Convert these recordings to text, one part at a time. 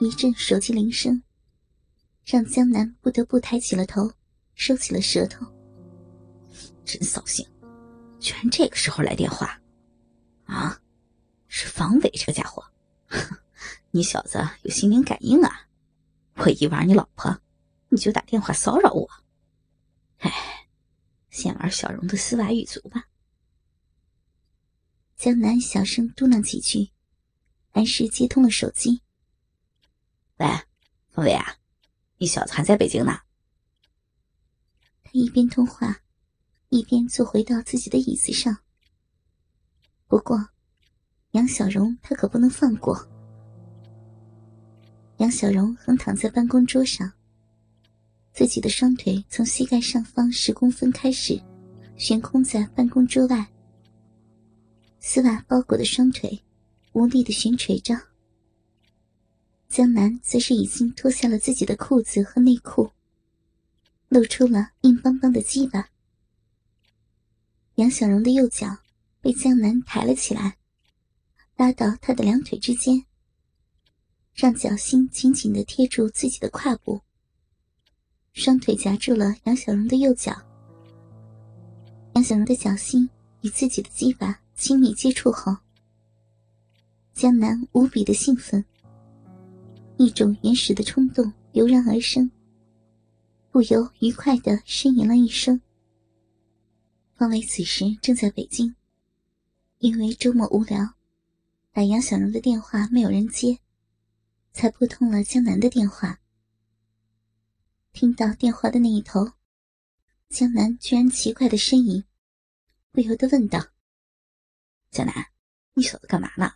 一阵手机铃声，让江南不得不抬起了头，收起了舌头。真扫兴，居然这个时候来电话！啊，是方伟这个家伙！你小子有心灵感应啊！我一玩你老婆，你就打电话骚扰我。哎，先玩小荣的丝袜玉足吧。江南小声嘟囔几句，还是接通了手机。喂，方伟啊，你小子还在北京呢。他一边通话，一边坐回到自己的椅子上。不过，杨小荣他可不能放过。杨小荣横躺在办公桌上，自己的双腿从膝盖上方十公分开始，悬空在办公桌外。丝袜包裹的双腿，无力的悬垂着。江南则是已经脱下了自己的裤子和内裤，露出了硬邦邦的鸡巴。杨小荣的右脚被江南抬了起来，拉到他的两腿之间，让脚心紧紧的贴住自己的胯部。双腿夹住了杨小荣的右脚，杨小荣的脚心与自己的鸡巴亲密接触后，江南无比的兴奋。一种原始的冲动油然而生，不由愉快的呻吟了一声。方伟此时正在北京，因为周末无聊，打杨小荣的电话没有人接，才拨通了江南的电话。听到电话的那一头，江南居然奇怪的呻吟，不由得问道：“江南，你小子干嘛呢？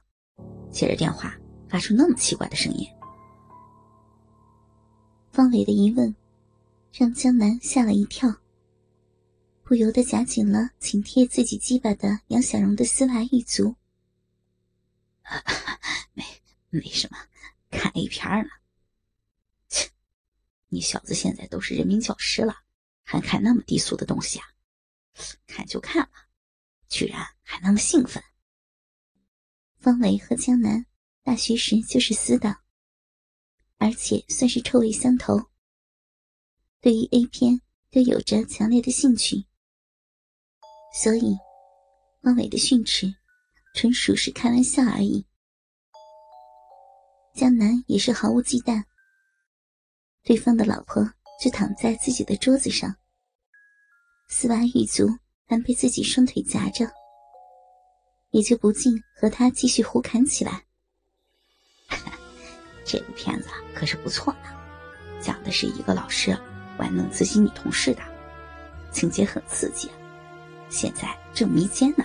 接着电话发出那么奇怪的声音？”方伟的疑问，让江南吓了一跳，不由得夹紧了紧贴自己鸡巴的杨小荣的丝袜玉足。没没什么，看 A 片呢。切，你小子现在都是人民教师了，还看那么低俗的东西啊？看就看了，居然还那么兴奋。方伟和江南大学时就是死党。而且算是臭味相投，对于 A 片都有着强烈的兴趣，所以汪伟的训斥纯属是开玩笑而已。江南也是毫无忌惮，对方的老婆就躺在自己的桌子上，丝袜玉足还被自己双腿夹着，也就不禁和他继续胡侃起来。这部片子可是不错的，讲的是一个老师玩弄自己女同事的，情节很刺激，现在正迷奸呢。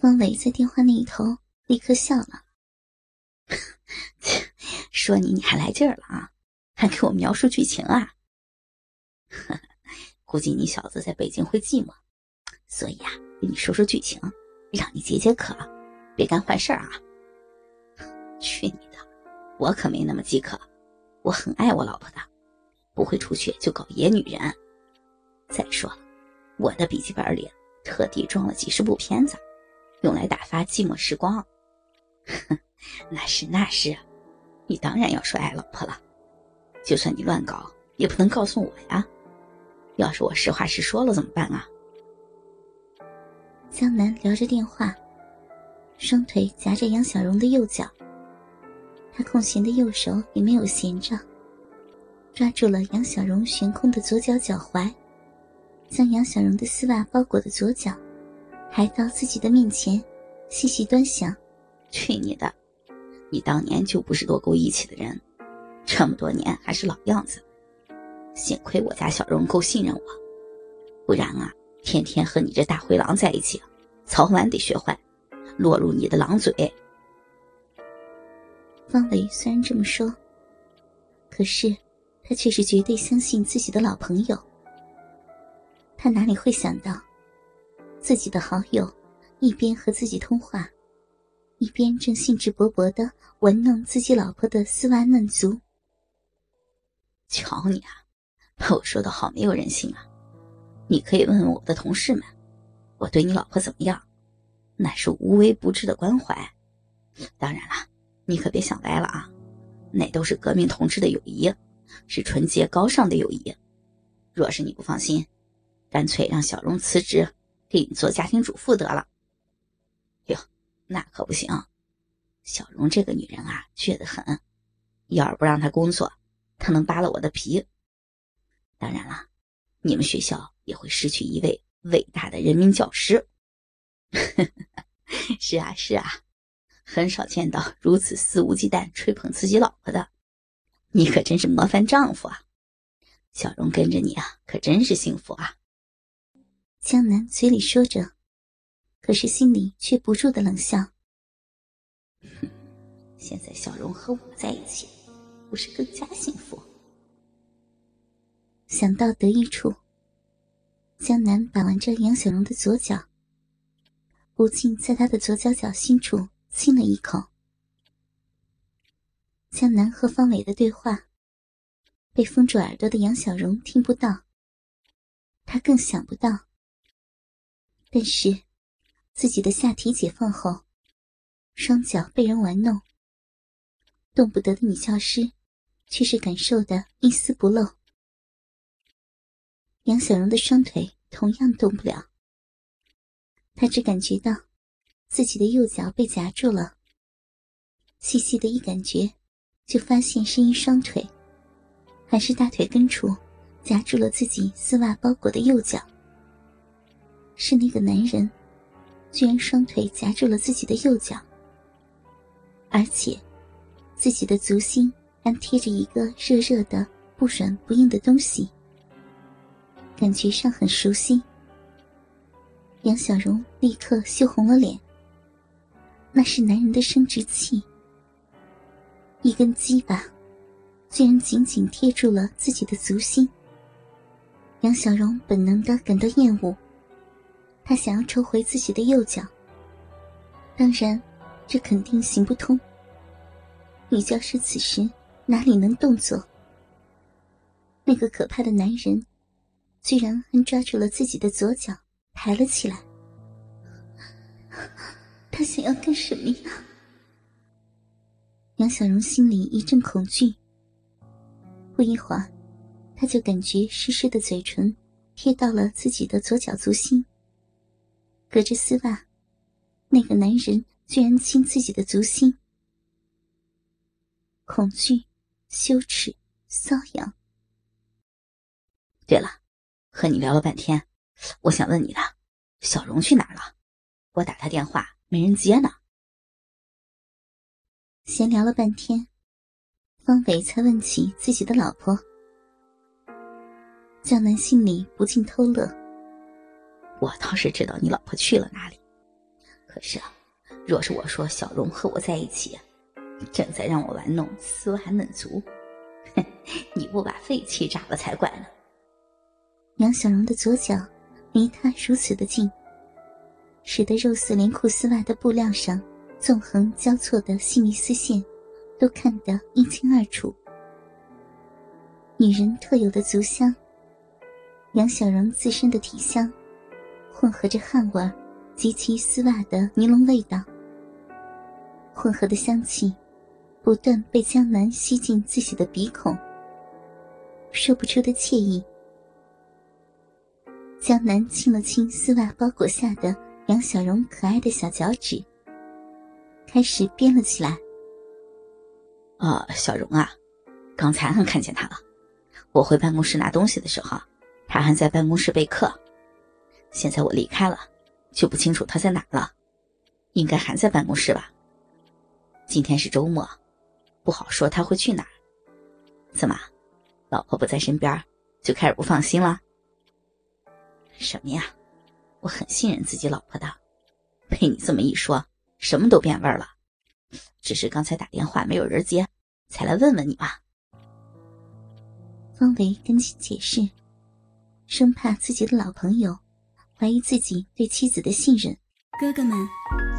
方伟在电话那一头立刻笑了，说你你还来劲儿了啊，还给我描述剧情啊？估计你小子在北京会寂寞，所以啊，给你说说剧情，让你解解渴，别干坏事啊。去你的！我可没那么饥渴，我很爱我老婆的，不会出去就搞野女人。再说了，我的笔记本里特地装了几十部片子，用来打发寂寞时光。哼，那是那是，你当然要说爱老婆了。就算你乱搞，也不能告诉我呀。要是我实话实说了怎么办啊？江南聊着电话，双腿夹着杨小荣的右脚。他空闲的右手也没有闲着，抓住了杨小荣悬空的左脚脚踝，将杨小荣的丝袜包裹的左脚抬到自己的面前，细细端详。去你的！你当年就不是多够义气的人，这么多年还是老样子。幸亏我家小荣够信任我，不然啊，天天和你这大灰狼在一起，早晚得学坏，落入你的狼嘴。方伟虽然这么说，可是他却是绝对相信自己的老朋友。他哪里会想到，自己的好友一边和自己通话，一边正兴致勃勃的玩弄自己老婆的丝袜嫩足。瞧你啊，把我说的好没有人性啊！你可以问问我的同事们，我对你老婆怎么样？那是无微不至的关怀。当然了，你可别想歪了啊！那都是革命同志的友谊，是纯洁高尚的友谊。若是你不放心，干脆让小荣辞职，给你做家庭主妇得了。哟，那可不行！小荣这个女人啊，倔得很。要是不让她工作，她能扒了我的皮。当然了，你们学校也会失去一位伟大的人民教师。是啊，是啊，很少见到如此肆无忌惮吹捧自己老婆的。你可真是模范丈夫啊！小荣跟着你啊，可真是幸福啊！江南嘴里说着，可是心里却不住的冷笑。哼，现在小荣和我在一起，不是更加幸福？想到得意处，江南把玩着杨小荣的左脚，不禁在他的左脚脚心处亲了一口。江南和方伟的对话，被封住耳朵的杨小荣听不到，他更想不到。但是，自己的下体解放后，双脚被人玩弄，动不得的女教师，却是感受的一丝不漏。杨小荣的双腿同样动不了，他只感觉到自己的右脚被夹住了，细细的一感觉，就发现是一双腿，还是大腿根处夹住了自己丝袜包裹的右脚。是那个男人，居然双腿夹住了自己的右脚，而且自己的足心还贴着一个热热的、不软不硬的东西，感觉上很熟悉。杨小荣立刻羞红了脸。那是男人的生殖器，一根鸡巴，居然紧紧贴住了自己的足心。杨小荣本能的感到厌恶。他想要抽回自己的右脚，当然，这肯定行不通。女教师此时哪里能动作？那个可怕的男人，居然还抓住了自己的左脚，抬了起来。他想要干什么呀？杨小荣心里一阵恐惧。不一会儿，他就感觉湿湿的嘴唇贴到了自己的左脚足心。隔着丝袜，那个男人居然亲自己的足心。恐惧、羞耻、瘙痒。对了，和你聊了半天，我想问你的，小荣去哪儿了？我打他电话没人接呢。闲聊了半天，方伟才问起自己的老婆。江南心里不禁偷乐。我倒是知道你老婆去了哪里，可是啊，若是我说小荣和我在一起，正在让我玩弄丝袜嫩足，哼，你不把肺气炸了才怪呢。杨小荣的左脚离他如此的近，使得肉色连裤丝袜的布料上纵横交错的细密丝线，都看得一清二楚。女人特有的足香，杨小荣自身的体香。混合着汗味及其丝袜的尼龙味道，混合的香气不断被江南吸进自己的鼻孔，说不出的惬意。江南亲了亲丝袜包裹下的杨小荣可爱的小脚趾，开始编了起来。啊，小荣啊，刚才还看见他了。我回办公室拿东西的时候，他还在办公室备课。现在我离开了，就不清楚他在哪了，应该还在办公室吧。今天是周末，不好说他会去哪儿。怎么，老婆不在身边，就开始不放心了？什么呀？我很信任自己老婆的，被你这么一说，什么都变味儿了。只是刚才打电话没有人接，才来问问你嘛。方维赶紧解释，生怕自己的老朋友怀疑自己对妻子的信任。哥哥们，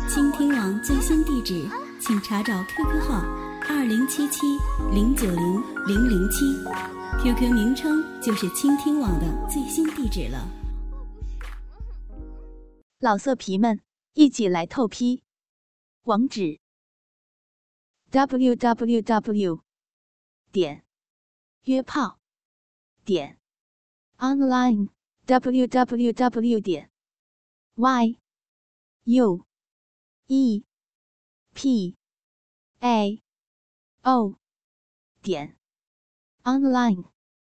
倾听网最新地址，请查找 QQ 号二零七七零九零零零七，QQ 名称就是倾听网的最新地址了。老色皮们，一起来透批，网址：w w w 点约炮点 online w w w 点 y u e p a o 点 online。